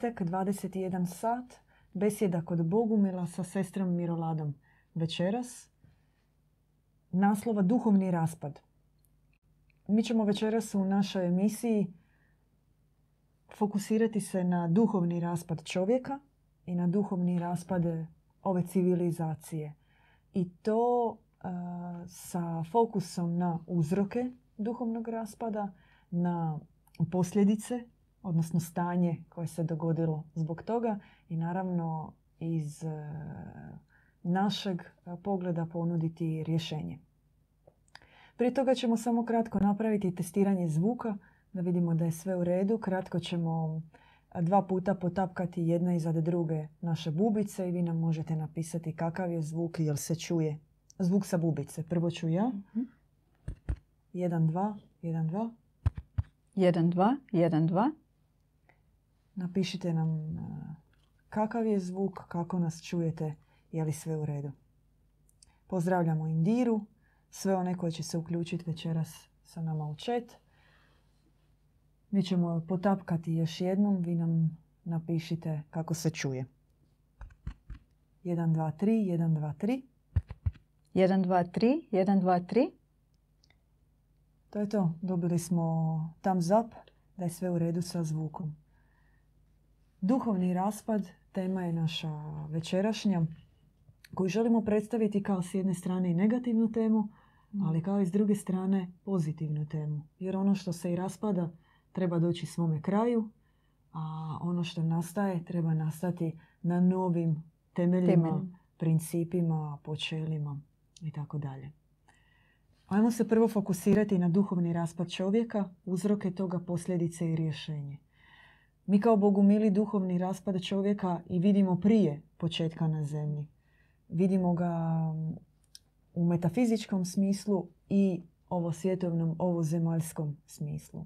petak, 21 sat, besjeda kod Bogumila sa sestrom Miroladom večeras. Naslova Duhovni raspad. Mi ćemo večeras u našoj emisiji fokusirati se na duhovni raspad čovjeka i na duhovni raspad ove civilizacije. I to sa fokusom na uzroke duhovnog raspada, na posljedice odnosno stanje koje se dogodilo zbog toga i naravno iz e, našeg e, pogleda ponuditi rješenje. Prije toga ćemo samo kratko napraviti testiranje zvuka da vidimo da je sve u redu. Kratko ćemo e, dva puta potapkati jedna iza druge naše bubice i vi nam možete napisati kakav je zvuk jel se čuje. Zvuk sa bubice. Prvo ću ja. 1, 2, 1, 2. 1, 2, 1, 2. Napišite nam e, kakav je zvuk, kako nas čujete, je li sve u redu. Pozdravljamo Indiru, sve one koje će se uključiti večeras sa nama u chat. Mi ćemo potapkati još jednom, vi nam napišite kako se čuje. 1, 2, 3, 1, 2, 3. 1, 2, 3, 1, 2, 3. To je to. Dobili smo thumbs up da je sve u redu sa zvukom. Duhovni raspad tema je naša večerašnja koju želimo predstaviti kao s jedne strane i negativnu temu, mm. ali kao i s druge strane pozitivnu temu. Jer ono što se i raspada treba doći svome kraju, a ono što nastaje treba nastati na novim temeljima, principima, počelima i tako dalje. Ajmo se prvo fokusirati na duhovni raspad čovjeka, uzroke toga, posljedice i rješenje. Mi kao bogumili duhovni raspad čovjeka i vidimo prije početka na zemlji. Vidimo ga u metafizičkom smislu i ovo svjetovnom, ovo zemaljskom smislu.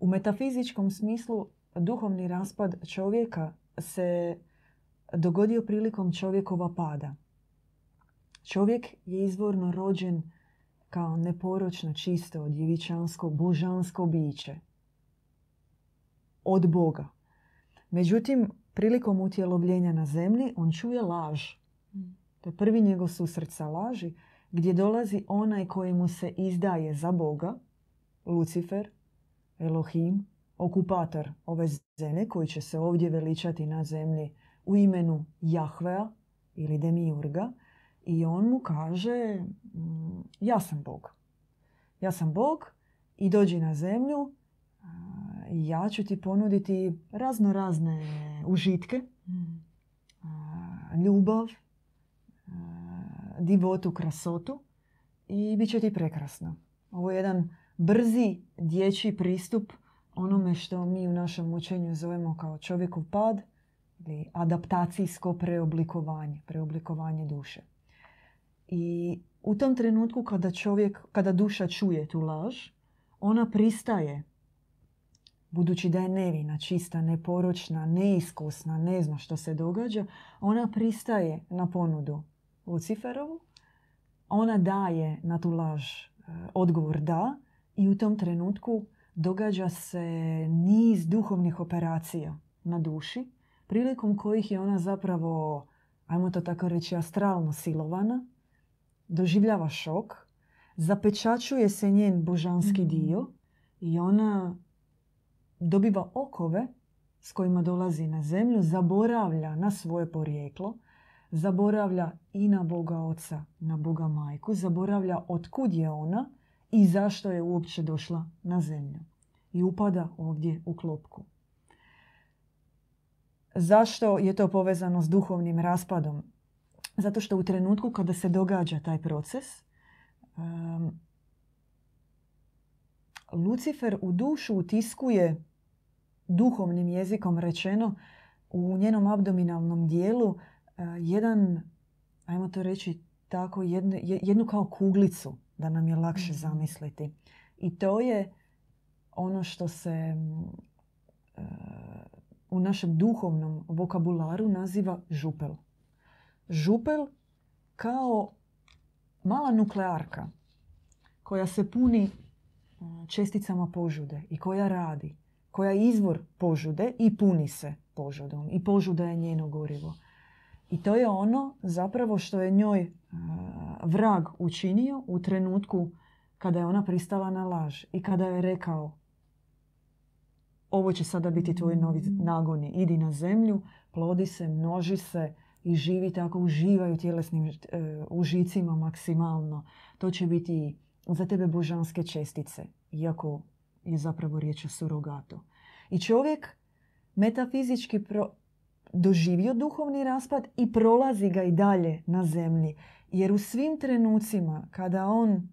U metafizičkom smislu duhovni raspad čovjeka se dogodio prilikom čovjekova pada. Čovjek je izvorno rođen kao neporočno, čisto, djevičansko, božansko biće od Boga. Međutim, prilikom utjelovljenja na zemlji, on čuje laž. To je prvi njegov susret sa laži, gdje dolazi onaj koji mu se izdaje za Boga, Lucifer, Elohim, okupator ove zemlje koji će se ovdje veličati na zemlji u imenu Jahvea ili Demiurga i on mu kaže mm, ja sam Bog. Ja sam Bog i dođi na zemlju ja ću ti ponuditi razno razne užitke, mm. ljubav, divotu, krasotu i bit će ti prekrasno. Ovo je jedan brzi dječji pristup onome što mi u našem učenju zovemo kao čovjekov pad ili adaptacijsko preoblikovanje, preoblikovanje duše. I u tom trenutku kada čovjek, kada duša čuje tu laž, ona pristaje budući da je nevina, čista, neporočna, neiskusna, ne zna što se događa, ona pristaje na ponudu Luciferovu, ona daje na tu laž e, odgovor da i u tom trenutku događa se niz duhovnih operacija na duši, prilikom kojih je ona zapravo, ajmo to tako reći, astralno silovana, doživljava šok, zapečačuje se njen božanski mhm. dio i ona dobiva okove s kojima dolazi na zemlju, zaboravlja na svoje porijeklo, zaboravlja i na Boga Oca, na Boga Majku, zaboravlja otkud je ona i zašto je uopće došla na zemlju. I upada ovdje u klopku. Zašto je to povezano s duhovnim raspadom? Zato što u trenutku kada se događa taj proces, Lucifer u dušu utiskuje duhovnim jezikom rečeno u njenom abdominalnom dijelu e, jedan, ajmo to reći tako, jednu, jednu kao kuglicu da nam je lakše mhm. zamisliti. I to je ono što se e, u našem duhovnom vokabularu naziva župel. Župel kao mala nuklearka koja se puni e, česticama požude i koja radi koja je izvor požude i puni se požudom. I požuda je njeno gorivo. I to je ono zapravo što je njoj vrag učinio u trenutku kada je ona pristala na laž i kada je rekao ovo će sada biti tvoji novi nagoni. Idi na zemlju, plodi se, množi se i živi tako, uživaju tjelesnim uh, užicima maksimalno. To će biti za tebe božanske čestice, iako je zapravo riječ o surogatu. I čovjek metafizički pro, doživio duhovni raspad i prolazi ga i dalje na zemlji. Jer u svim trenucima kada on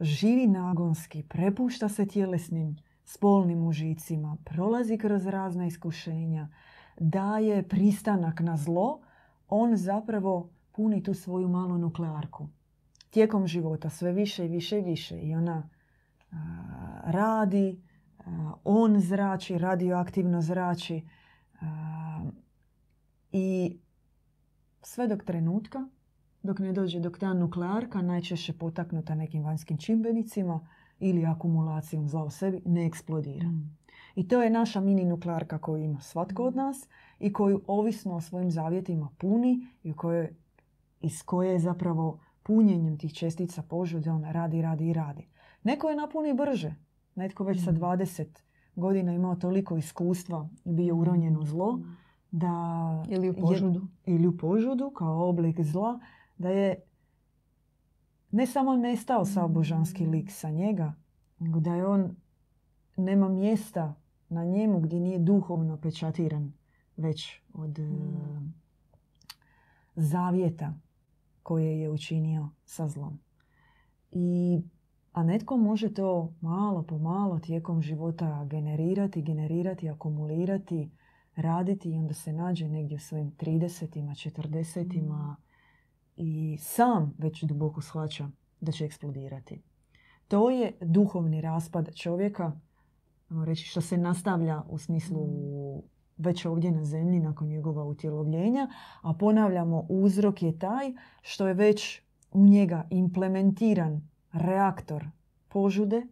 živi nagonski, prepušta se tjelesnim spolnim užicima, prolazi kroz razna iskušenja, daje pristanak na zlo, on zapravo puni tu svoju malu nuklearku. Tijekom života sve više i više i više i ona radi, on zrači, radioaktivno zrači i sve dok trenutka, dok ne dođe dok ta nuklearka, najčešće potaknuta nekim vanjskim čimbenicima ili akumulacijom zla u sebi, ne eksplodira. Mm. I to je naša mini nuklearka koju ima svatko od nas i koju ovisno o svojim zavjetima puni i koje, iz koje je zapravo punjenjem tih čestica požude on radi, radi i radi. Neko je napuni brže. Netko već sa 20 mm. godina imao toliko iskustva i bio uronjen u zlo mm. da... Ili u požudu. Je, ili u požudu kao oblik zla. Da je ne samo nestao sa božanski lik sa njega, nego da je on nema mjesta na njemu gdje nije duhovno pečatiran već od mm. zavjeta koje je učinio sa zlom. I, a netko može to malo po malo tijekom života generirati, generirati, akumulirati, raditi i onda se nađe negdje u svojim 30 40 mm. i sam već duboko shvaća da će eksplodirati. To je duhovni raspad čovjeka, reći što se nastavlja u smislu mm. već ovdje na zemlji nakon njegova utjelovljenja, a ponavljamo uzrok je taj što je već u njega implementiran reaktor požude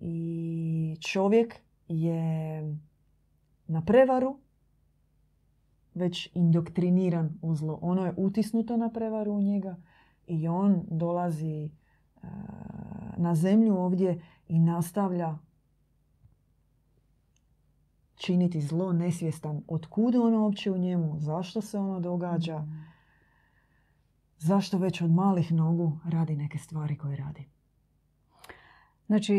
i čovjek je na prevaru već indoktriniran u zlo. Ono je utisnuto na prevaru u njega i on dolazi e, na zemlju ovdje i nastavlja činiti zlo nesvjestan otkud ono uopće u njemu, zašto se ono događa, mm. Zašto već od malih nogu radi neke stvari koje radi. Znači,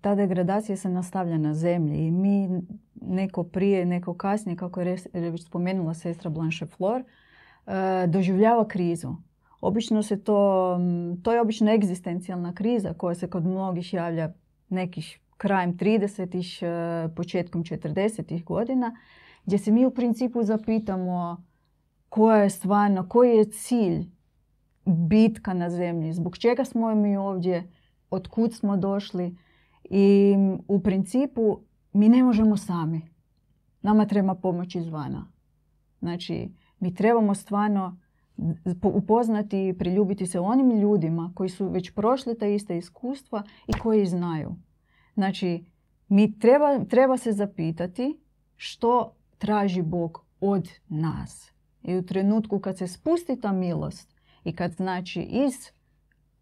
ta degradacija se nastavlja na zemlji i mi neko prije, neko kasnije, kako je već spomenula sestra Blanche Flor, e, doživljava krizu. Obično se to, to je obično egzistencijalna kriza koja se kod mnogih javlja nekih krajem 30-ih, e, početkom 40-ih godina, gdje se mi u principu zapitamo koja je stvarno, koji je cilj bitka na zemlji, zbog čega smo mi ovdje, od kud smo došli i u principu mi ne možemo sami. Nama treba pomoć izvana. Znači, mi trebamo stvarno upoznati i priljubiti se onim ljudima koji su već prošli ta ista iskustva i koji znaju. Znači, mi treba, treba se zapitati što traži Bog od nas. I u trenutku kad se spusti ta milost i kad znači iz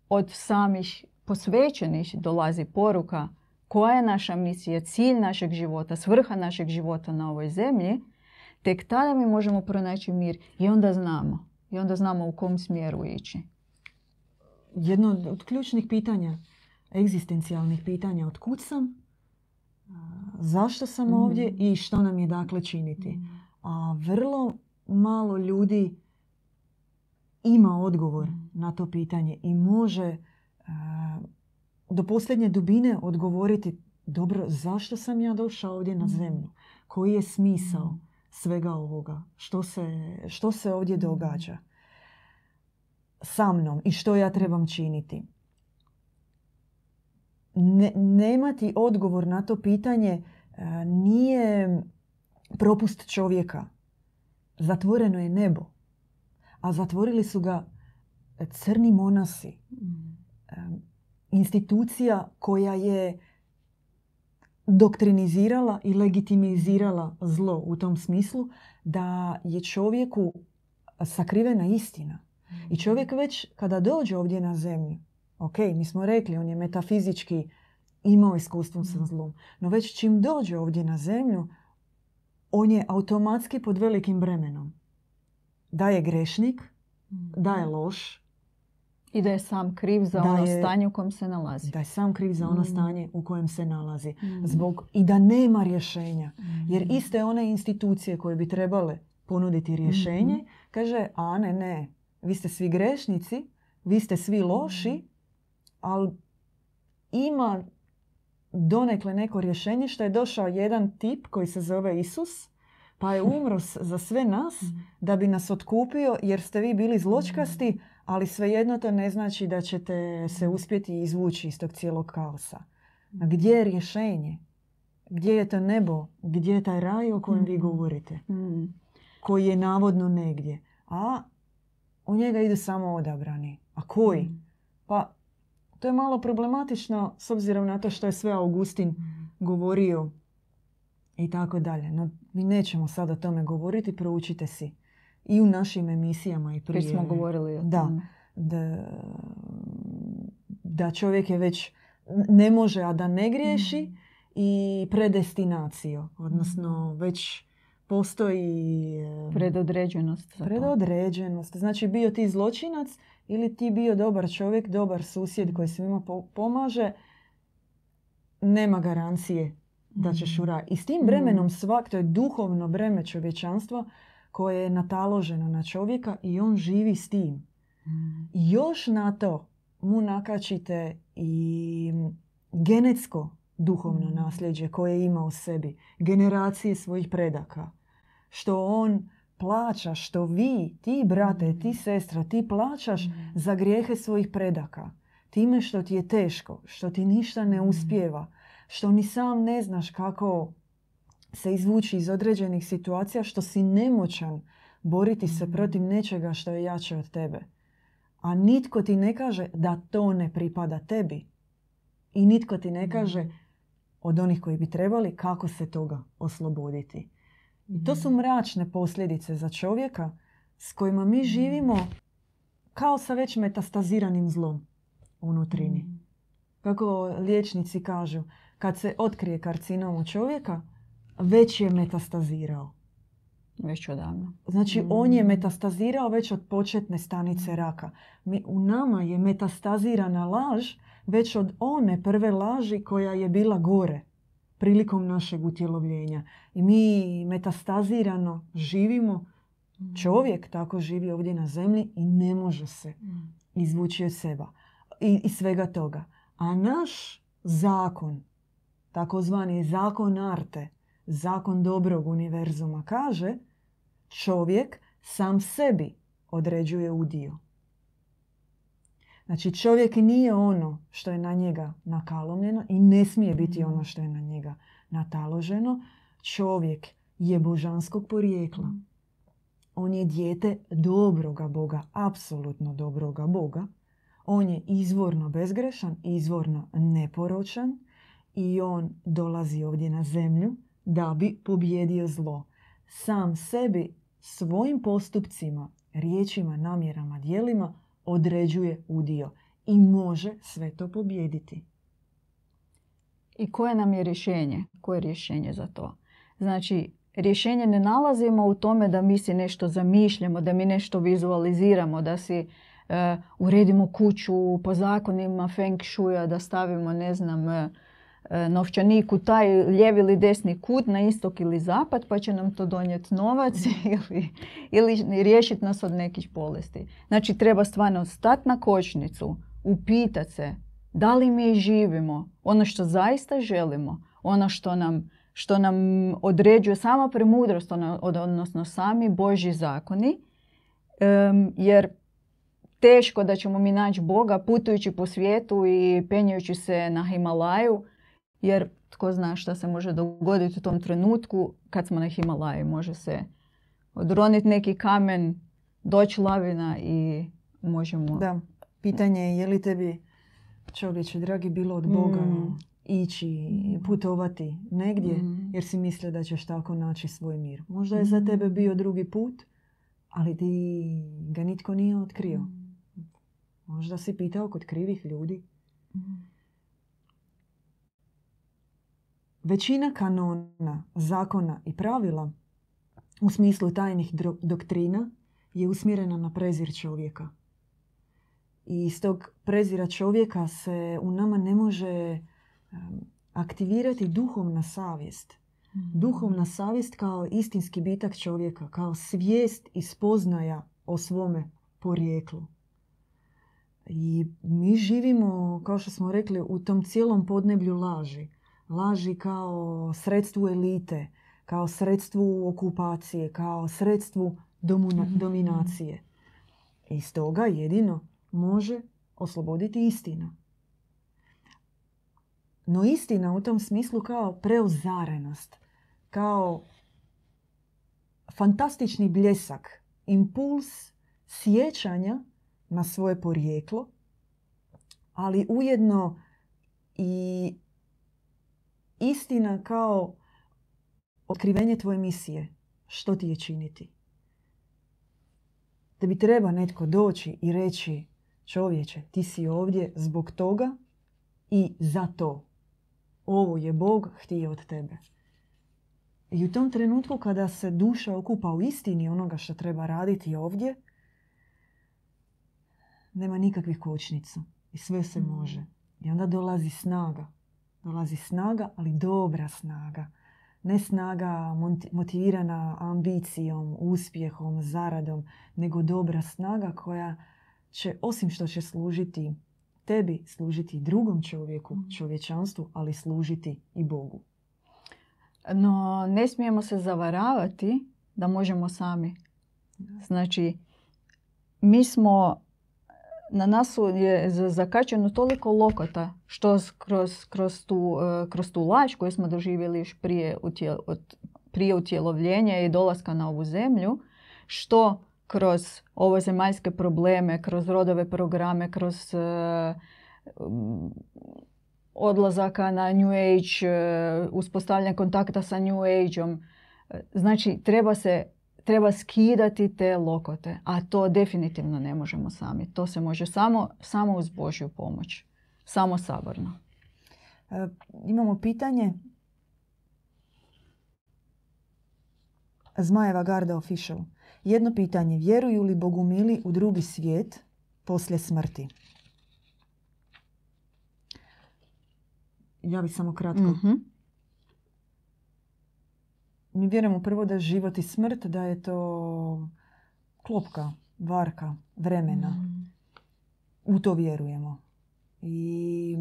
od samih posvećenih dolazi poruka koja je naša misija, cilj našeg života, svrha našeg života na ovoj zemlji, tek tada mi možemo pronaći mir i onda znamo. I onda znamo u kom smjeru ići. Jedno od ključnih pitanja egzistencijalnih pitanja od kud sam, zašto sam mm. ovdje i što nam je dakle činiti. Mm. A vrlo malo ljudi ima odgovor na to pitanje i može do posljednje dubine odgovoriti dobro, zašto sam ja došao ovdje na zemlju? Koji je smisao svega ovoga? Što se, što se ovdje događa sa mnom i što ja trebam činiti? ne, nemati odgovor na to pitanje e, nije propust čovjeka. Zatvoreno je nebo. A zatvorili su ga crni monasi. Mm. E, institucija koja je doktrinizirala i legitimizirala zlo u tom smislu da je čovjeku sakrivena istina. I čovjek već kada dođe ovdje na zemlju, ok, mi smo rekli, on je metafizički imao iskustvo sa zlom, no već čim dođe ovdje na zemlju, on je automatski pod velikim bremenom. Da je grešnik, da je loš, i da je sam kriv za ono stanje u kojem se nalazi. Da je sam kriv za ono mm. stanje u kojem se nalazi. Mm. Zbog, I da nema rješenja. Jer mm. iste one institucije koje bi trebale ponuditi rješenje, mm-hmm. kaže, a ne, ne, vi ste svi grešnici, vi ste svi loši, ali ima donekle neko rješenje što je došao jedan tip koji se zove Isus, pa je umro za sve nas da bi nas otkupio jer ste vi bili zločkasti, ali svejedno to ne znači da ćete se uspjeti izvući iz tog cijelog kaosa. Gdje je rješenje? Gdje je to nebo? Gdje je taj raj o kojem vi govorite? Koji je navodno negdje. A u njega idu samo odabrani. A koji? Pa to je malo problematično s obzirom na to što je sve Augustin govorio i tako dalje. No, mi nećemo sad o tome govoriti, proučite si i u našim emisijama i prije. Prije smo govorili o da, da, da čovjek je već ne može, a da ne griješi mm. i predestinaciju. Odnosno, mm. već postoji... Predodređenost. Predodređenost. Znači, bio ti zločinac ili ti bio dobar čovjek, dobar susjed koji svima pomaže, nema garancije da ćeš u raj. I s tim bremenom svak, to je duhovno breme čovječanstva, koje je nataloženo na čovjeka i on živi s tim. I još na to mu nakačite i genetsko duhovno mm. nasljeđe koje ima u sebi, generacije svojih predaka, što on plaća, što vi, ti brate, ti mm. sestra, ti plaćaš mm. za grijehe svojih predaka. Time što ti je teško, što ti ništa ne uspjeva, što ni sam ne znaš kako se izvući iz određenih situacija što si nemoćan boriti se protiv nečega što je jače od tebe. A nitko ti ne kaže da to ne pripada tebi. I nitko ti ne kaže od onih koji bi trebali kako se toga osloboditi. I to su mračne posljedice za čovjeka s kojima mi živimo kao sa već metastaziranim zlom unutrini. Kako liječnici kažu, kad se otkrije karcinom u čovjeka, već je metastazirao. Već odavno. Znači, mm. on je metastazirao već od početne stanice raka. Mi, u nama je metastazirana laž već od one prve laži koja je bila gore prilikom našeg utjelovljenja. I mi metastazirano živimo. Mm. Čovjek tako živi ovdje na zemlji i ne može se mm. izvući od seba. I, I svega toga. A naš zakon, takozvani zakon arte, zakon dobrog univerzuma kaže čovjek sam sebi određuje udio. Znači čovjek nije ono što je na njega nakalomljeno i ne smije biti ono što je na njega nataloženo. Čovjek je božanskog porijekla. On je dijete dobroga Boga, apsolutno dobroga Boga. On je izvorno bezgrešan, izvorno neporočan i on dolazi ovdje na zemlju da bi pobjedio zlo. Sam sebi svojim postupcima, riječima, namjerama, dijelima određuje udio i može sve to pobjediti. I koje nam je rješenje? Koje je rješenje za to? Znači, rješenje ne nalazimo u tome da mi si nešto zamišljamo, da mi nešto vizualiziramo, da si e, uredimo kuću po zakonima feng shuja, da stavimo, ne znam, e, E, novčanik u taj lijevi ili desni kut na istok ili zapad pa će nam to donijeti novac ili, ili riješiti nas od nekih bolesti. Znači treba stvarno stati na kočnicu, upitati se da li mi živimo ono što zaista želimo, ono što nam, što nam određuje sama premudrost, ono, odnosno sami Božji zakoni, jer teško da ćemo mi naći Boga putujući po svijetu i penjajući se na Himalaju, jer tko zna šta se može dogoditi u tom trenutku kad smo na Himalaji. Može se odroniti neki kamen, doći lavina i možemo... Da, pitanje je je li tebi čovječe, dragi, bilo od Boga mm. ići, putovati negdje Mhm. jer si mislio da ćeš tako naći svoj mir. Možda je za Mhm. tebe bio drugi put, ali ti ga nitko nije otkrio. Možda si pitao kod krivih ljudi. Mhm. Većina kanona, zakona i pravila u smislu tajnih dro- doktrina je usmjerena na prezir čovjeka. I iz tog prezira čovjeka se u nama ne može aktivirati duhovna savjest. Duhovna savjest kao istinski bitak čovjeka, kao svijest i spoznaja o svome porijeklu. I mi živimo, kao što smo rekli, u tom cijelom podneblju laži. Laži kao sredstvu elite, kao sredstvu okupacije, kao sredstvu domuna- Mhm. dominacije. I stoga jedino može osloboditi istina. No istina u tom smislu kao preozarenost, kao fantastični bljesak, impuls sjećanja na svoje porijeklo, ali ujedno i istina kao otkrivenje tvoje misije. Što ti je činiti? Da bi treba netko doći i reći čovječe, ti si ovdje zbog toga i za to. Ovo je Bog htio od tebe. I u tom trenutku kada se duša okupa u istini onoga što treba raditi ovdje, nema nikakvih kočnica i sve se Mm. može. I onda dolazi snaga. Dolazi snaga, ali dobra snaga. Ne snaga motivirana ambicijom, uspjehom, zaradom, nego dobra snaga koja će, osim što će služiti tebi, služiti drugom čovjeku, Mm. čovječanstvu, ali služiti i Bogu. No, ne smijemo se zavaravati da možemo sami. Znači, mi smo, na nas je za- zakačeno toliko lokota što kroz, kroz, tu, e, kroz tu laž koju smo doživjeli još prije, utje- od, prije utjelovljenja i dolaska na ovu zemlju, što kroz ove zemaljske probleme, kroz rodove programe, kroz um, odlazaka na New Age, e, uspostavljanje kontakta sa New Ageom. Znači, treba se treba skidati te lokote, a to definitivno ne možemo sami. To se može samo, samo uz Božju pomoć. Samo saborno. E, imamo pitanje. Zmajeva Garda Official. Jedno pitanje. Vjeruju li bogumili u drugi svijet poslije smrti? Ja bih samo kratko. Mhm. Mi vjerujemo prvo da je život i smrt, da je to klopka, varka, vremena. Mhm. U to vjerujemo. I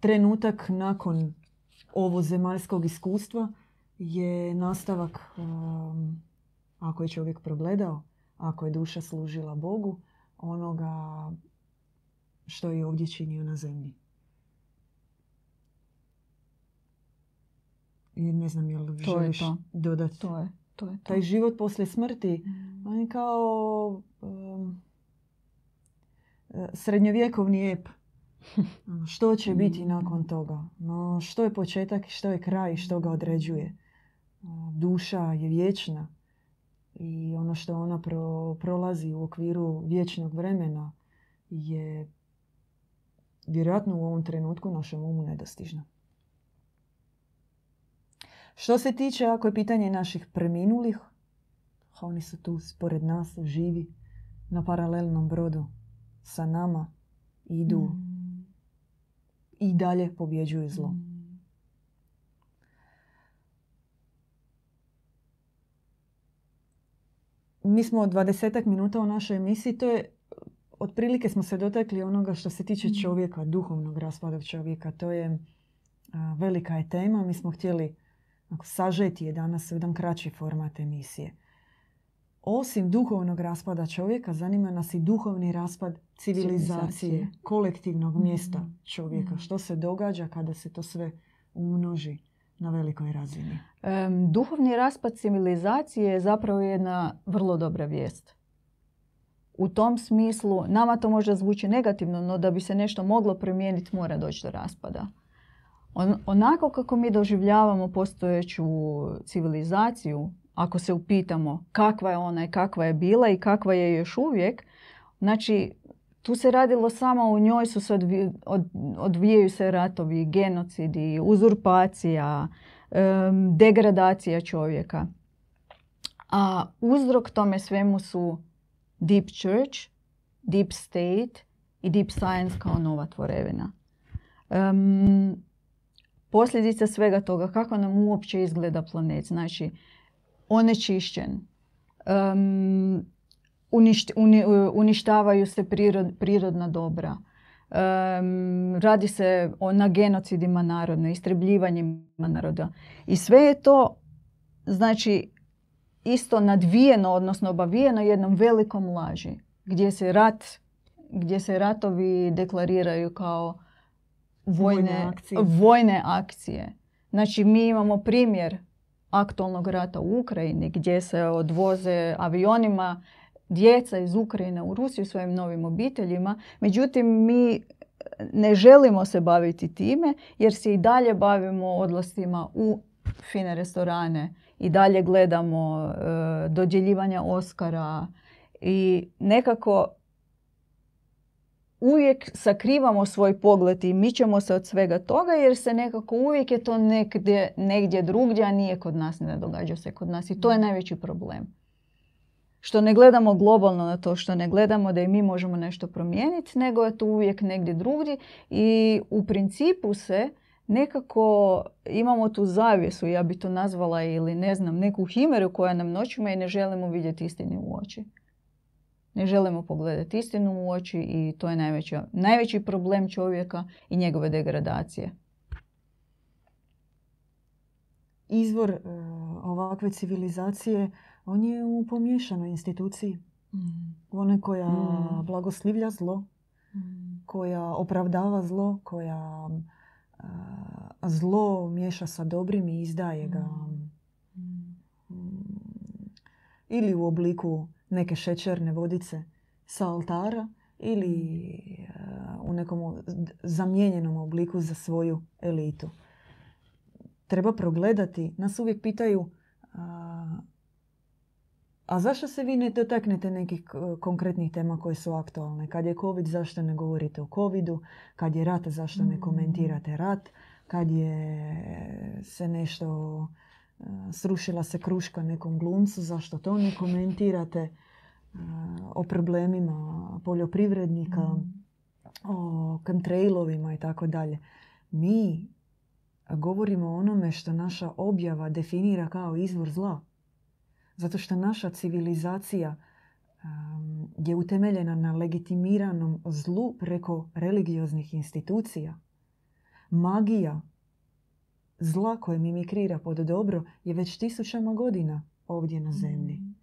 trenutak nakon ovo zemaljskog iskustva je nastavak, um, ako je čovjek progledao, ako je duša služila Bogu, onoga što je ovdje činio na zemlji. I ne znam je li To je želiš to. dodati. To je to. Je to. Taj život poslije smrti Mhm. on je kao um, srednjovjekovni ep. Ono, što će biti Mm. nakon toga? No, što je početak i što je kraj i što ga određuje? Duša je vječna i ono što ona pro- prolazi u okviru vječnog vremena je vjerojatno u ovom trenutku našem umu nedostižno. Što se tiče, ako je pitanje naših preminulih, a oni su tu pored nas, živi, na paralelnom brodu sa nama, idu Mhm. i dalje pobjeđuju zlo. Mhm. Mi smo 20 minuta u našoj emisiji, to je otprilike smo se dotakli onoga što se tiče Mhm. čovjeka, duhovnog raspada čovjeka. To je a, velika je tema. Mi smo htjeli sažeti je danas u jedan kraći format emisije. Osim duhovnog raspada čovjeka, zanima nas i duhovni raspad civilizacije, Civilizacije. kolektivnog mjesta Mhm. čovjeka. Mhm. Što se događa kada se to sve umnoži na velikoj razini. Em, duhovni raspad civilizacije je zapravo jedna vrlo dobra vijest. u tom smislu, nama to možda zvuči negativno, no da bi se nešto moglo promijeniti mora doći do raspada. Onako kako mi doživljavamo postojeću civilizaciju, ako se upitamo kakva je ona i kakva je bila i kakva je još uvijek, znači tu se radilo samo u njoj su se odvijaju se ratovi, genocidi, uzurpacija, degradacija čovjeka. A uzrok tome svemu su deep church, deep state i deep science kao nova tvorevina. Um, posljedica svega toga, kako nam uopće izgleda planet, znači onečišćen, um, uništavaju se prirodna dobra, radi se o, na genocidima naroda, istrebljivanjima naroda. I sve je to, znači, isto nadvijeno, odnosno obavijeno jednom velikom laži, gdje se rat, gdje se ratovi deklariraju kao vojne, akcije. vojne akcije. Znači, mi imamo primjer aktualnog rata u Ukrajini gdje se odvoze avionima djeca iz Ukrajine u Rusiju svojim novim obiteljima. Međutim, mi ne želimo se baviti time jer se i dalje bavimo odlastima u fine restorane i dalje gledamo e, dodjeljivanja Oskara i nekako uvijek sakrivamo svoj pogled i mićemo se od svega toga jer se nekako uvijek je to negdje, negdje drugdje, a nije kod nas, ne događa se kod nas i to je najveći problem. Što ne gledamo globalno na to, što ne gledamo da i mi možemo nešto promijeniti, nego je to uvijek negdje drugdje i u principu se nekako imamo tu zavjesu, ja bi to nazvala ili ne znam, neku himeru koja nam noćima i ne želimo vidjeti istini u oči. Ne želimo pogledati istinu u oči i to je najveći, najveći problem čovjeka i njegove degradacije. Izvor uh, ovakve civilizacije on je u pomješanoj instituciji. Mm. One koja mm. blagoslivlja zlo, mm. koja opravdava zlo, koja zlo miješa sa dobrim i izdaje ga. Ili u obliku neke šećerne vodice sa altara ili u nekom zamijenjenom obliku za svoju elitu. Treba progledati. Nas uvijek pitaju a zašto se vi ne dotaknete nekih konkretnih tema koje su aktualne? Kad je COVID, zašto ne govorite o COVIDu? Kad je rat, zašto ne mm. komentirate rat? Kad je se nešto srušila se kruška nekom glumcu, zašto to ne komentirate? E, o problemima poljoprivrednika, mm. o chemtrailovima i tako dalje. Mi govorimo o onome što naša objava definira kao izvor zla. Zato što naša civilizacija je utemeljena na legitimiranom zlu preko religioznih institucija. Magija zla koje mimikrira pod dobro je već tisućama godina ovdje na zemlji. Mm.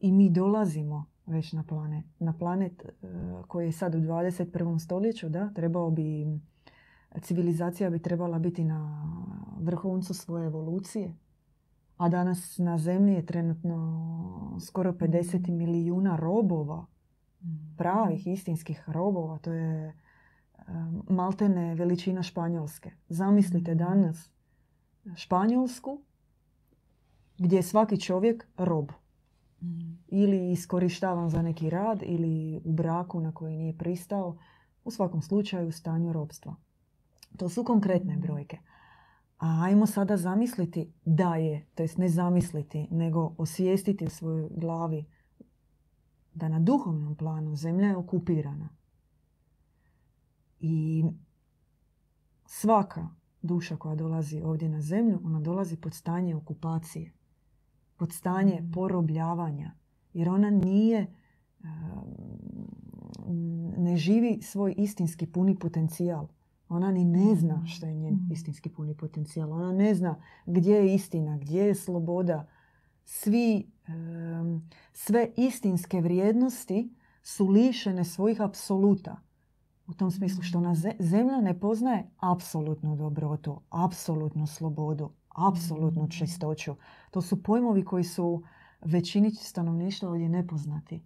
I mi dolazimo već na planet. Na planet e, koji je sad u 21. stoljeću, da, trebao bi, civilizacija bi trebala biti na vrhuncu svoje evolucije a danas na zemlji je trenutno skoro 50 milijuna robova, pravih, istinskih robova. To je maltene veličina Španjolske. Zamislite danas Španjolsku gdje je svaki čovjek rob. Ili iskorištavan za neki rad ili u braku na koji nije pristao. U svakom slučaju u stanju robstva. To su konkretne brojke. A ajmo sada zamisliti da je, to jest ne zamisliti, nego osvijestiti u svojoj glavi da na duhovnom planu zemlja je okupirana. I svaka duša koja dolazi ovdje na zemlju, ona dolazi pod stanje okupacije, pod stanje mm. porobljavanja, jer ona nije, ne živi svoj istinski puni potencijal. Ona ni ne zna mm. što je njen mm. istinski puni potencijal. Ona ne zna gdje je istina, gdje je sloboda. Svi, sve istinske vrijednosti su lišene svojih apsoluta. U tom smislu što mm. zemlja ne poznaje apsolutnu dobrotu, apsolutnu slobodu, apsolutnu čistoću. To su pojmovi koji su većini stanovništva ovdje nepoznati.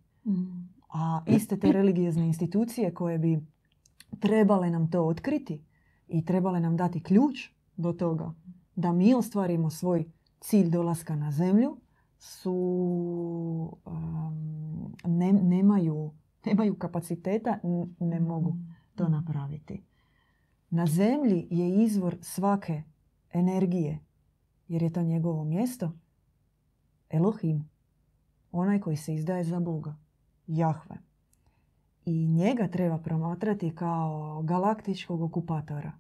A iste te religiozne institucije koje bi trebale nam to otkriti i trebale nam dati ključ do toga da mi ostvarimo svoj cilj dolaska na zemlju su um, ne, nemaju, nemaju kapaciteta, ne mogu to napraviti. Na zemlji je izvor svake energije, jer je to njegovo mjesto, Elohim, onaj koji se izdaje za Boga, Jahve. I njega treba promatrati kao galaktičkog okupatora,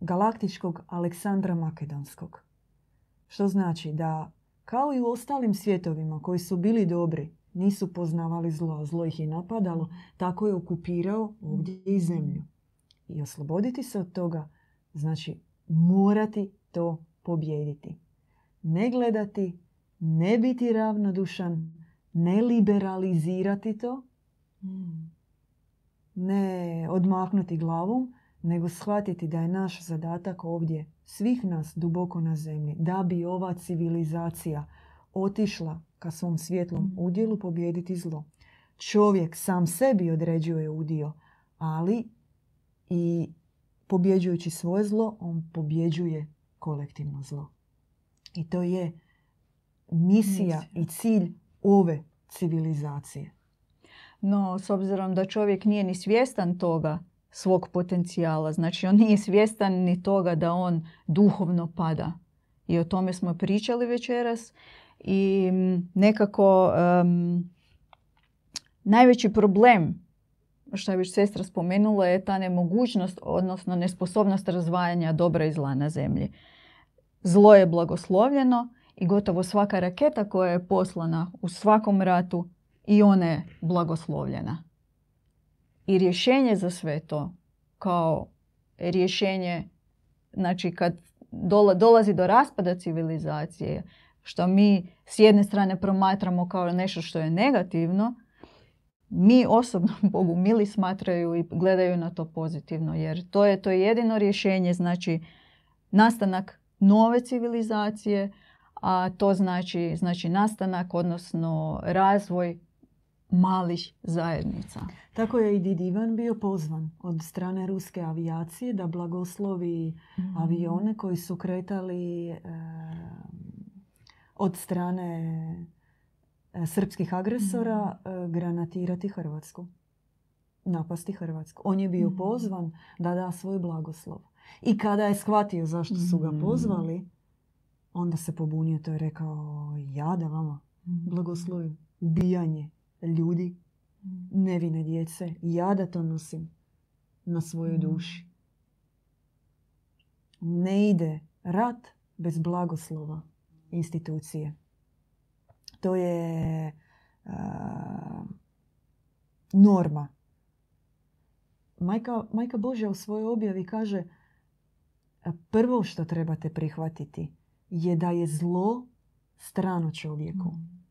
galaktičkog Aleksandra Makedonskog. Što znači da kao i u ostalim svjetovima koji su bili dobri, nisu poznavali zlo, zlo ih je napadalo, tako je okupirao ovdje i zemlju. I osloboditi se od toga znači morati to pobijediti. Ne gledati, ne biti ravnodušan, ne liberalizirati to, ne odmahnuti glavom, nego shvatiti da je naš zadatak ovdje, svih nas duboko na zemlji, da bi ova civilizacija otišla ka svom svjetlom mm. udjelu pobijediti zlo. Čovjek sam sebi određuje udio, ali i pobjeđujući svoje zlo, on pobjeđuje kolektivno zlo. I to je misija, misija. i cilj ove civilizacije. No, s obzirom da čovjek nije ni svjestan toga, svog potencijala. Znači on nije svjestan ni toga da on duhovno pada. I o tome smo pričali večeras. I nekako najveći problem, što je već sestra spomenula, je ta nemogućnost, odnosno nesposobnost razvajanja dobra i zla na zemlji. Zlo je blagoslovljeno i gotovo svaka raketa koja je poslana u svakom ratu i ona je blagoslovljena. I rješenje za sve to, kao rješenje, znači kad dolazi do raspada civilizacije, što mi s jedne strane promatramo kao nešto što je negativno, mi osobno Bogu mili smatraju i gledaju na to pozitivno, jer to je to jedino rješenje, znači nastanak nove civilizacije, a to znači, znači nastanak, odnosno razvoj malih zajednica. Tako je i Didivan bio pozvan od strane ruske avijacije da blagoslovi mm. avione koji su kretali e, od strane e, srpskih agresora mm. e, granatirati Hrvatsku. Napasti Hrvatsku. On je bio mm. pozvan da da svoj blagoslov. I kada je shvatio zašto su ga pozvali, onda se pobunio. To je rekao, ja da vama blagoslovim ubijanje ljudi, nevine djece. Ja da to nosim na svojoj duši. Ne ide rat bez blagoslova institucije. To je norma. Majka, Majka Božja u svojoj objavi kaže prvo što trebate prihvatiti je da je zlo strano čovjeku. Mm.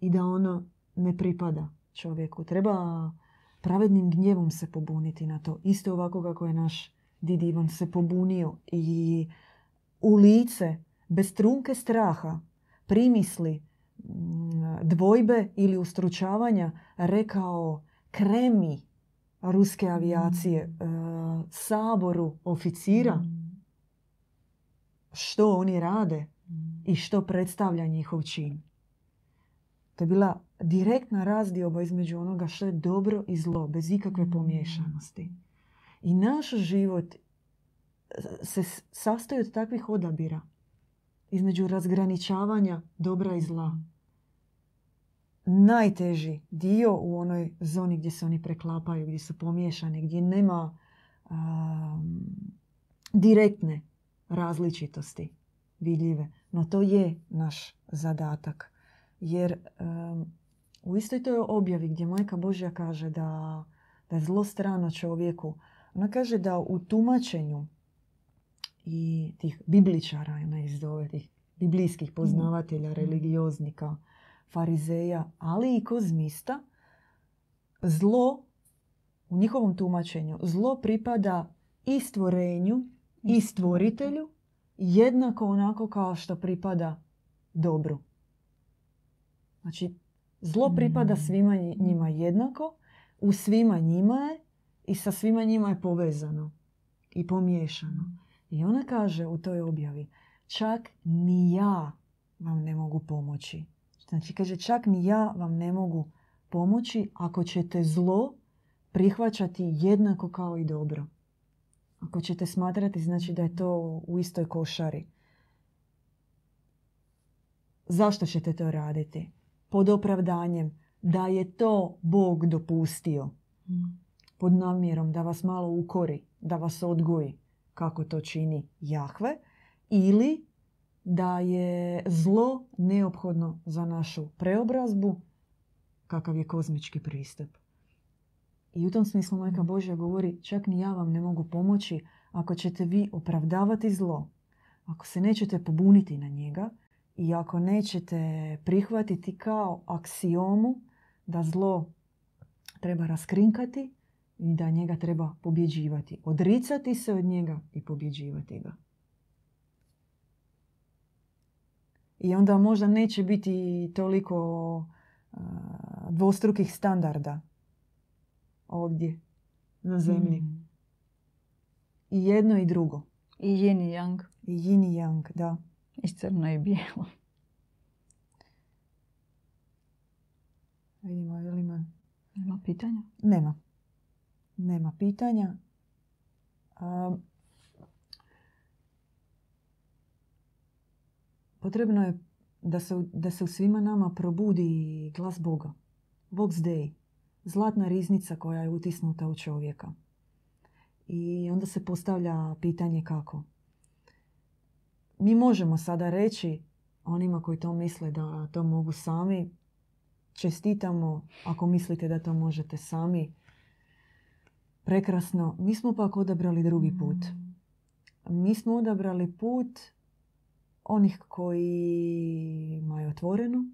I da ono ne pripada čovjeku. Treba pravednim gnjevom se pobuniti na to. Isto ovako kako je naš Didi Ivan se pobunio i u lice, bez trunke straha, primisli, mm, dvojbe ili ustručavanja rekao kremi ruske avijacije, mm. e, saboru oficira, mm. što oni rade i što predstavlja njihov čin. To je bila direktna razdioba između onoga što je dobro i zlo, bez ikakve pomiješanosti. I naš život e, se sastoji od takvih odabira između razgraničavanja dobra i zla. Najteži dio u onoj zoni gdje se oni preklapaju, gdje su pomiješani, gdje nema direktne različitosti vidljive. No to je naš zadatak. Jer u istoj toj objavi gdje Majka Božja kaže da, da je zlo strano čovjeku, ona kaže da u tumačenju i tih bibličara, ona izdove tih biblijskih poznavatelja, mhm. religioznika, farizeja, ali i kozmista, zlo u njihovom tumačenju, zlo pripada i stvorenju i stvoritelju jednako onako kao što pripada dobru. Znači, Zlo pripada Mm. svima nji- njima jednako, u svima njima je i sa svima njima je povezano i pomiješano. I ona kaže u toj objavi, čak ni ja vam ne mogu pomoći. Znači, kaže, čak ni ja vam ne mogu pomoći ako ćete zlo prihvaćati jednako kao i dobro. Ako ćete smatrati, znači da je to u istoj košari. Zašto ćete to raditi? Pod opravdanjem da je to Bog dopustio pod namjerom da vas malo ukori, da vas odgoji kako to čini Jahve ili da je zlo neophodno za našu preobrazbu kakav je kozmički pristup. I u tom smislu Majka Božja govori čak ni ja vam ne mogu pomoći ako ćete vi opravdavati zlo, ako se nećete pobuniti na njega i ako nećete prihvatiti kao aksiomu da zlo treba raskrinkati i da njega treba pobjeđivati. Odricati se od njega i pobjeđivati ga. I onda možda neće biti toliko dvostrukih standarda ovdje na zemlji. Mm. I jedno i drugo. I yin i yang. I yin i yang, da. I crno i bijelo. Vidimo, je li ima... Ima pitanja? Nema. Nema pitanja. A, potrebno je da se, da se u svima nama probudi glas Boga. Vox Dei. Zlatna riznica koja je utisnuta u čovjeka. I onda se postavlja pitanje kako. Mi možemo sada reći onima koji to misle da to mogu sami, čestitamo ako mislite da to možete sami. Prekrasno. Mi smo pak odabrali drugi put. Mi smo odabrali put onih koji imaju otvoreno,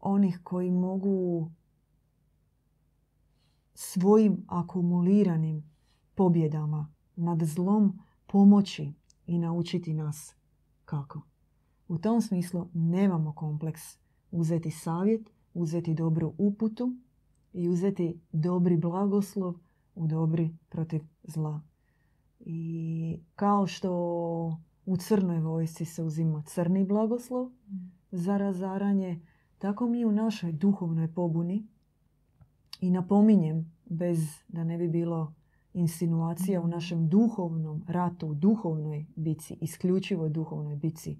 onih koji mogu svojim akumuliranim pobjedama nad zlom pomoći i naučiti nas kako. U tom smislu nemamo kompleks uzeti savjet, uzeti dobru uputu i uzeti dobri blagoslov u dobri protiv zla. I kao što u crnoj vojsci se uzima crni blagoslov za razaranje, tako mi u našoj duhovnoj pobuni i napominjem, bez da ne bi bilo insinuacija u našem duhovnom ratu, u duhovnoj bici, isključivo duhovnoj bici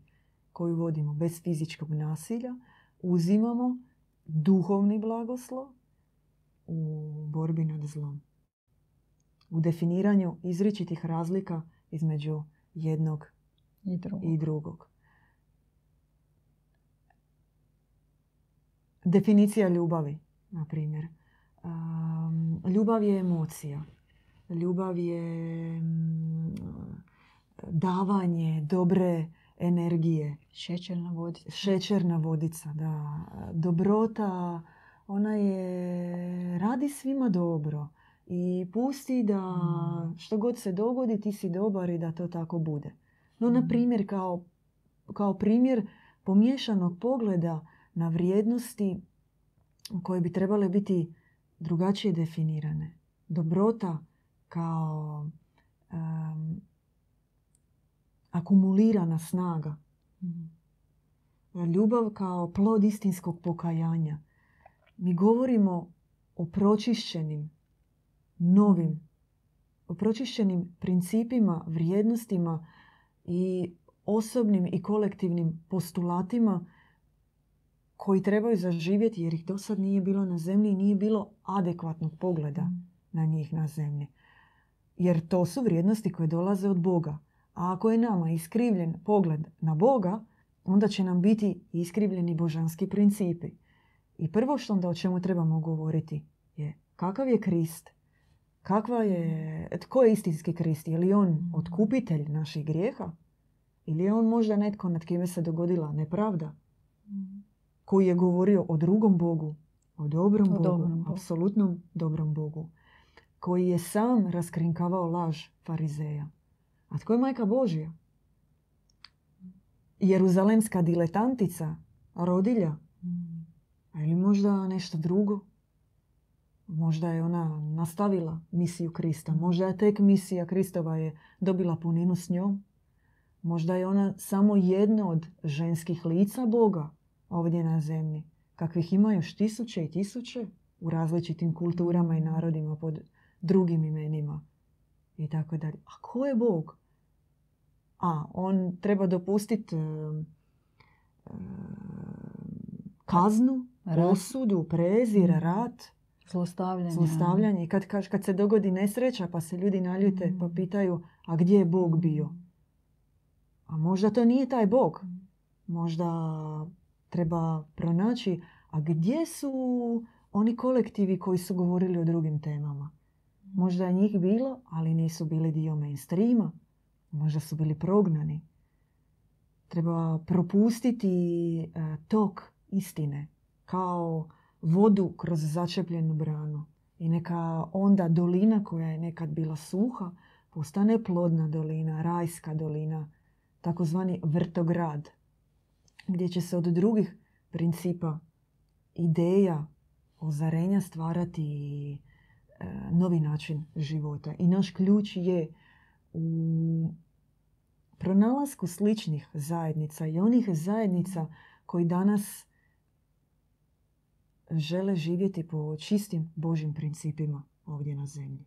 koju vodimo bez fizičkog nasilja, uzimamo duhovni blagoslov u borbi nad zlom. U definiranju izričitih razlika između jednog I drugo. i drugog. Definicija ljubavi, na primjer. Um, ljubav je emocija. Ljubav je mm, davanje dobre energije. Šećerna vodica. Šećerna vodica, da. Dobrota, ona je, radi svima dobro. I pusti da Mm. što god se dogodi, ti si dobar i da to tako bude. No, na Mm. primjer, kao, kao primjer pomiješanog pogleda na vrijednosti koje bi trebale biti drugačije definirane. Dobrota kao em, akumulirana snaga. Ljubav kao plod istinskog pokajanja. Mi govorimo o pročišćenim, novim, pročišćenim principima, vrijednostima i osobnim i kolektivnim postulatima koji trebaju zaživjeti jer ih do sad nije bilo na zemlji i nije bilo adekvatnog pogleda na njih na zemlji. Jer to su vrijednosti koje dolaze od Boga. A ako je nama iskrivljen pogled na Boga, onda će nam biti iskrivljeni božanski principi. I prvo što onda o čemu trebamo govoriti je kakav je Krist, kakva je, tko je istinski Krist, je li on otkupitelj naših grijeha ili je on možda netko nad kime se dogodila nepravda, koji je govorio o drugom Bogu, o dobrom O Bogu, dobrom Bogu. apsolutnom dobrom Bogu, koji je sam raskrinkavao laž farizeja. A tko je majka Božja? Jeruzalemska diletantica, rodilja, ili možda nešto drugo. Možda je ona nastavila misiju Krista. Možda je tek misija Kristova je dobila puninu s njom. Možda je ona samo jedno od ženskih lica Boga ovdje na zemlji. Kakvih ima još tisuće i tisuće u različitim kulturama i narodima pod drugim imenima. I tako dalje. A ko je Bog? A, on treba dopustiti e, e, kaznu, osudu, prezir, Mm. rat, Zlostavljanje. zlostavljanje. I kad, kaž- kad se dogodi nesreća pa se ljudi naljute pa Mm. pitaju a gdje je Bog bio? A možda to nije taj Bog. Mm. Možda treba pronaći a gdje su oni kolektivi koji su govorili o drugim temama? Možda je njih bilo, ali nisu bili dio mainstreama. Možda su bili prognani. Treba propustiti e, tok istine kao vodu kroz začepljenu branu. I neka onda dolina koja je nekad bila suha postane plodna dolina, rajska dolina, takozvani vrtograd, gdje će se od drugih principa ideja ozarenja stvarati e, novi način života. I naš ključ je u pronalasku sličnih zajednica i onih zajednica koji danas žele živjeti po čistim Božim principima ovdje na zemlji.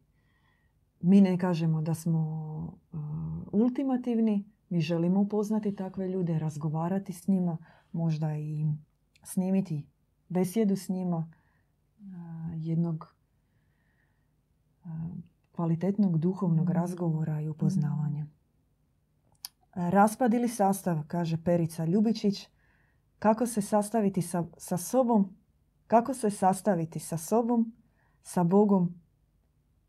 Mi ne kažemo da smo uh, ultimativni, mi želimo upoznati takve ljude, razgovarati s njima, možda i snimiti besjedu s njima uh, jednog uh, kvalitetnog duhovnog Mhm. razgovora i upoznavanja. Raspad ili sastav, kaže Perica Ljubičić, kako se sastaviti sa, sa sobom, kako se sastaviti sa sobom, sa Bogom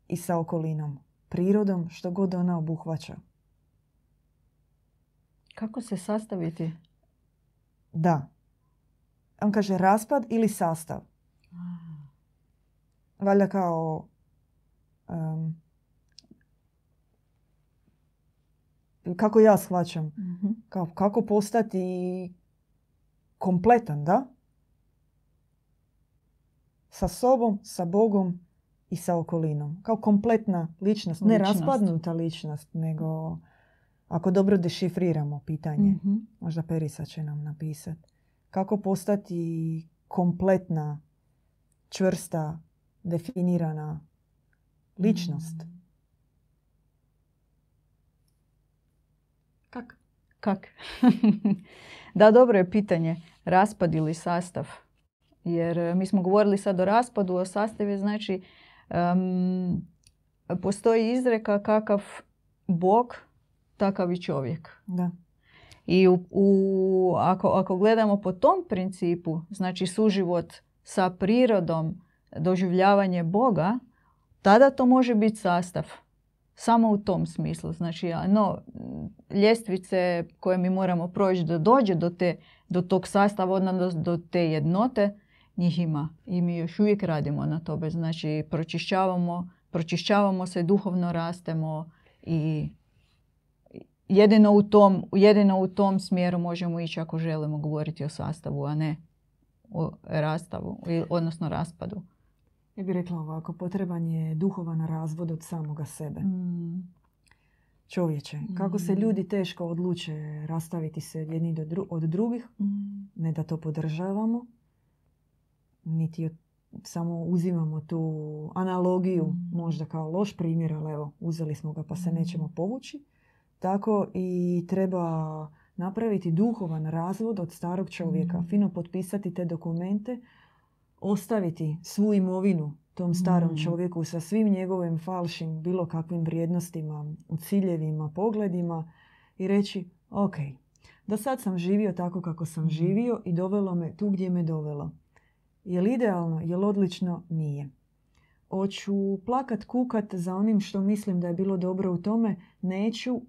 i sa okolinom, prirodom, što god ona obuhvaća. Kako se sastaviti? Da. On kaže raspad ili sastav. Valjda kao em, kako ja shvaćam, Mhm. kao kako postati kompletan, da? Sa sobom, sa Bogom i sa okolinom. Kao kompletna ličnost. Ne Ličnost. raspadnuta ličnost, nego ako dobro dešifriramo pitanje, Mhm. možda Perica će nam napisati. Kako postati kompletna, čvrsta, definirana ličnost. Mm. Kak? Kak? da, dobro je pitanje. Raspad ili sastav. Jer e, mi smo govorili sad o raspadu, o sastavu, znači em, postoji izreka kakav Bog, takav i čovjek. Da. I u, u- ako, ako gledamo po tom principu, znači suživot sa prirodom, doživljavanje Boga, tada to može biti sastav. Samo u tom smislu. Znači, no, ljestvice koje mi moramo proći da dođe do, te, do tog sastava, odnosno do te jednote, njih ima. I mi još uvijek radimo na tome. Znači, pročišćavamo, pročišćavamo se, duhovno rastemo i jedino u tom, jedino u tom smjeru možemo ići ako želimo govoriti o sastavu, a ne o rastavu, odnosno raspadu. Ja bih rekla ovako, potreban je duhovan razvod od samoga sebe. Mm. Čovječe, kako se Mm. ljudi teško odluče rastaviti se jedni od drugih, Mm. ne da to podržavamo, niti samo uzimamo tu analogiju, Mm. možda kao loš primjer, ali evo, uzeli smo ga pa se Mm. nećemo povući. Tako i treba napraviti duhovan razvod od starog čovjeka, Mm. fino potpisati te dokumente, ostaviti svu imovinu tom starom Mm. čovjeku sa svim njegovim falšim, bilo kakvim vrijednostima, ciljevima, pogledima i reći, ok, do sad sam živio tako kako sam živio i dovelo me tu gdje me dovelo. Je li idealno? Je li odlično? Nije. Hoću plakat, kukat za onim što mislim da je bilo dobro u tome? Neću,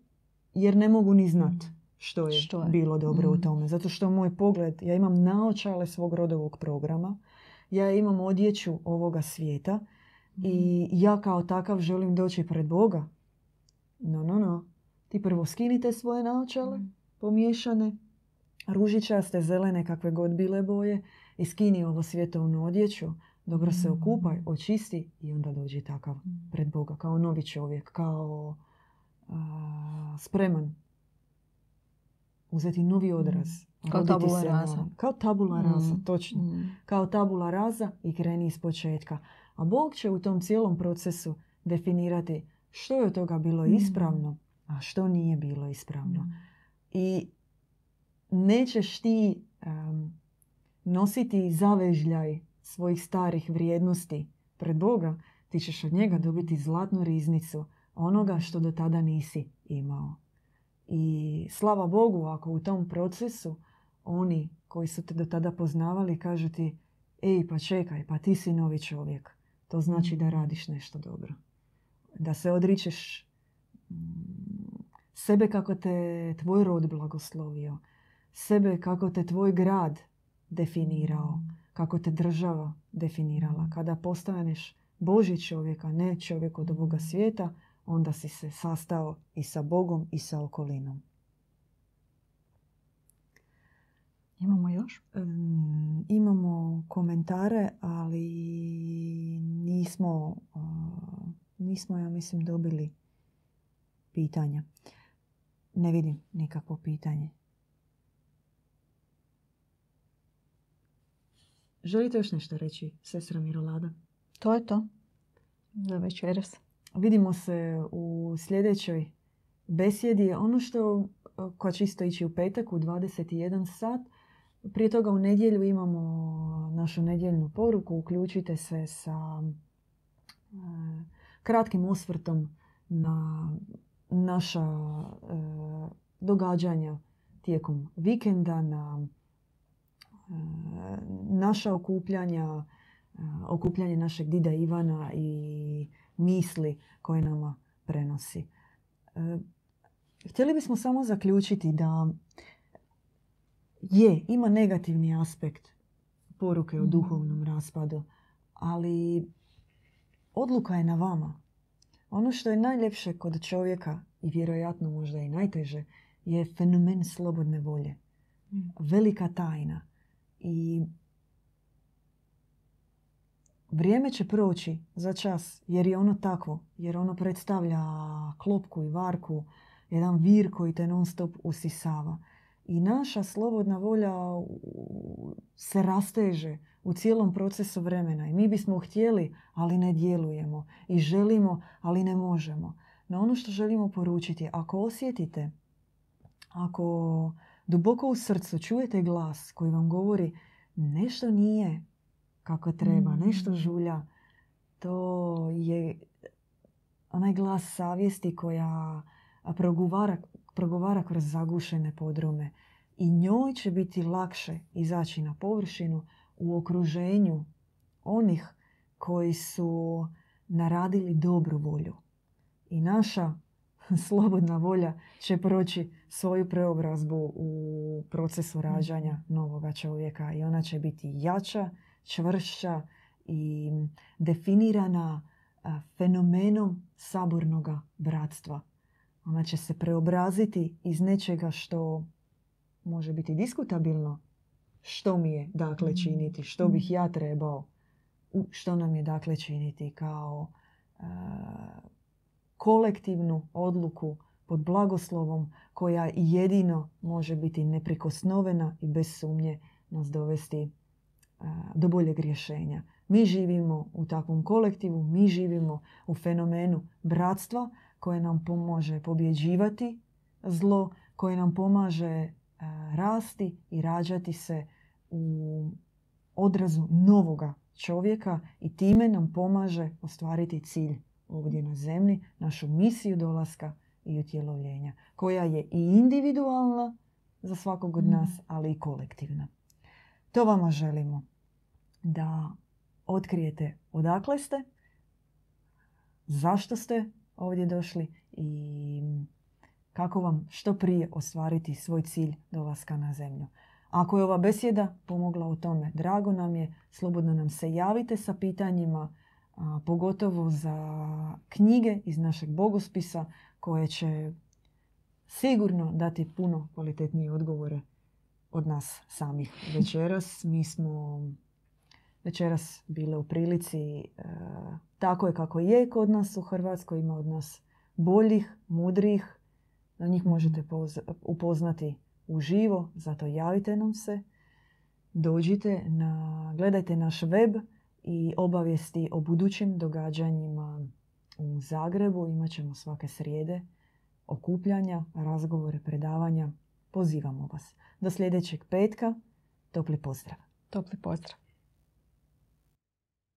jer ne mogu ni znat Mhm. što je, Što je. bilo dobro u Mhm. tome. Zato što moj pogled, ja imam naočale svog rodovog programa, ja imam odjeću ovoga svijeta i ja kao takav želim doći pred Boga. No, no, no. Ti prvo skinite svoje naočale, Mm. pomiješane, ružičaste, zelene, kakve god bile boje i skini ovo svjetovnu odjeću, dobro se Mm. okupaj, očisti i onda dođi takav pred Boga, kao novi čovjek, kao a, spreman uzeti novi odraz. Mm. Kao roditi tabula se rasa. novo. Kao tabula Mm. točno. Mm. Kao tabula raza i kreni iz početka. A Bog će u tom cijelom procesu definirati što je od toga bilo Mm. ispravno, a što nije bilo ispravno. Mm. I nećeš ti em, nositi zavežljaj svojih starih vrijednosti pred Boga, ti ćeš od njega dobiti zlatnu riznicu onoga što do tada nisi imao. I slava Bogu ako u tom procesu oni koji su te do tada poznavali kažu ti ej pa čekaj, pa ti si novi čovjek. To znači da radiš nešto dobro. Da se odričeš mm, sebe kako te tvoj rod blagoslovio, sebe kako te tvoj grad definirao, kako te država definirala. Kada postaneš Boži čovjek, a ne čovjek od ovoga svijeta, onda si se sastao i sa Bogom i sa okolinom. Imamo još? Mm, imamo komentare, ali nismo, a, nismo ja mislim dobili pitanja. Ne vidim nikakvo pitanje. Želite još nešto reći, sestra Mirolada? To je to. Za večeras. Vidimo se u sljedećoj besjedi. Ono što koja će isto ići u petak u 21 sat. Prije toga u nedjelju imamo našu nedjeljnu poruku. Uključite se sa e, kratkim osvrtom na naša e, događanja tijekom vikenda, na e, naša okupljanja, e, okupljanje našeg dida Ivana i misli koje nama prenosi. E, Htjeli bismo samo zaključiti da je, ima negativni aspekt poruke o Mhm. duhovnom raspadu, ali odluka je na vama. Ono što je najljepše kod čovjeka i vjerojatno možda i najteže je fenomen slobodne volje. Velika tajna. I vrijeme će proći za čas jer je ono takvo. Jer ono predstavlja klopku i varku, jedan vir koji te non stop usisava. I naša slobodna volja se rasteže u cijelom procesu vremena. I mi bismo htjeli, ali ne djelujemo. I želimo, ali ne možemo. No ono što želimo poručiti, ako osjetite, ako duboko u srcu čujete glas koji vam govori nešto nije kako treba, Mm. nešto žulja, to je onaj glas savjesti koja progovara, progovara kroz zagušene podrume. I njoj će biti lakše izaći na površinu u okruženju onih koji su naradili dobru volju. I naša slobodna volja će proći svoju preobrazbu u procesu rađanja novoga čovjeka i ona će biti jača, čvršća i definirana fenomenom sabornoga bratstva. Ona će se preobraziti iz nečega što može biti diskutabilno. Što mi je dakle Mm. činiti? Što bih ja trebao? Što nam je dakle činiti kao kolektivnu odluku pod blagoslovom koja jedino može biti neprikosnovena i bez sumnje nas dovesti a, do boljeg rješenja. Mi živimo u takvom kolektivu, mi živimo u fenomenu bratstva koje nam pomaže pobjeđivati zlo, koje nam pomaže a, rasti i rađati se u odrazu novoga čovjeka i time nam pomaže ostvariti cilj ovdje na zemlji, našu misiju dolaska i utjelovljenja, koja je i individualna za svakog od Mhm. nas, ali i kolektivna. To vama želimo da otkrijete odakle ste, zašto ste ovdje došli i kako vam što prije ostvariti svoj cilj dolaska na zemlju. Ako je ova besjeda pomogla u tome, drago nam je, slobodno nam se javite sa pitanjima, a, pogotovo za knjige iz našeg bogospisa koje će sigurno dati puno kvalitetnije odgovore od nas samih večeras. Mi smo večeras bile u prilici e, tako je kako je kod nas u Hrvatskoj. Ima od nas boljih, mudrih. Na njih možete upoznati uživo, zato javite nam se. Dođite, na, gledajte naš web i obavijesti o budućim događanjima u Zagrebu. Imaćemo svake srijede okupljanja, razgovore, predavanja. Pozivamo vas. Do sljedećeg petka. Topli pozdrav. Topli pozdrav.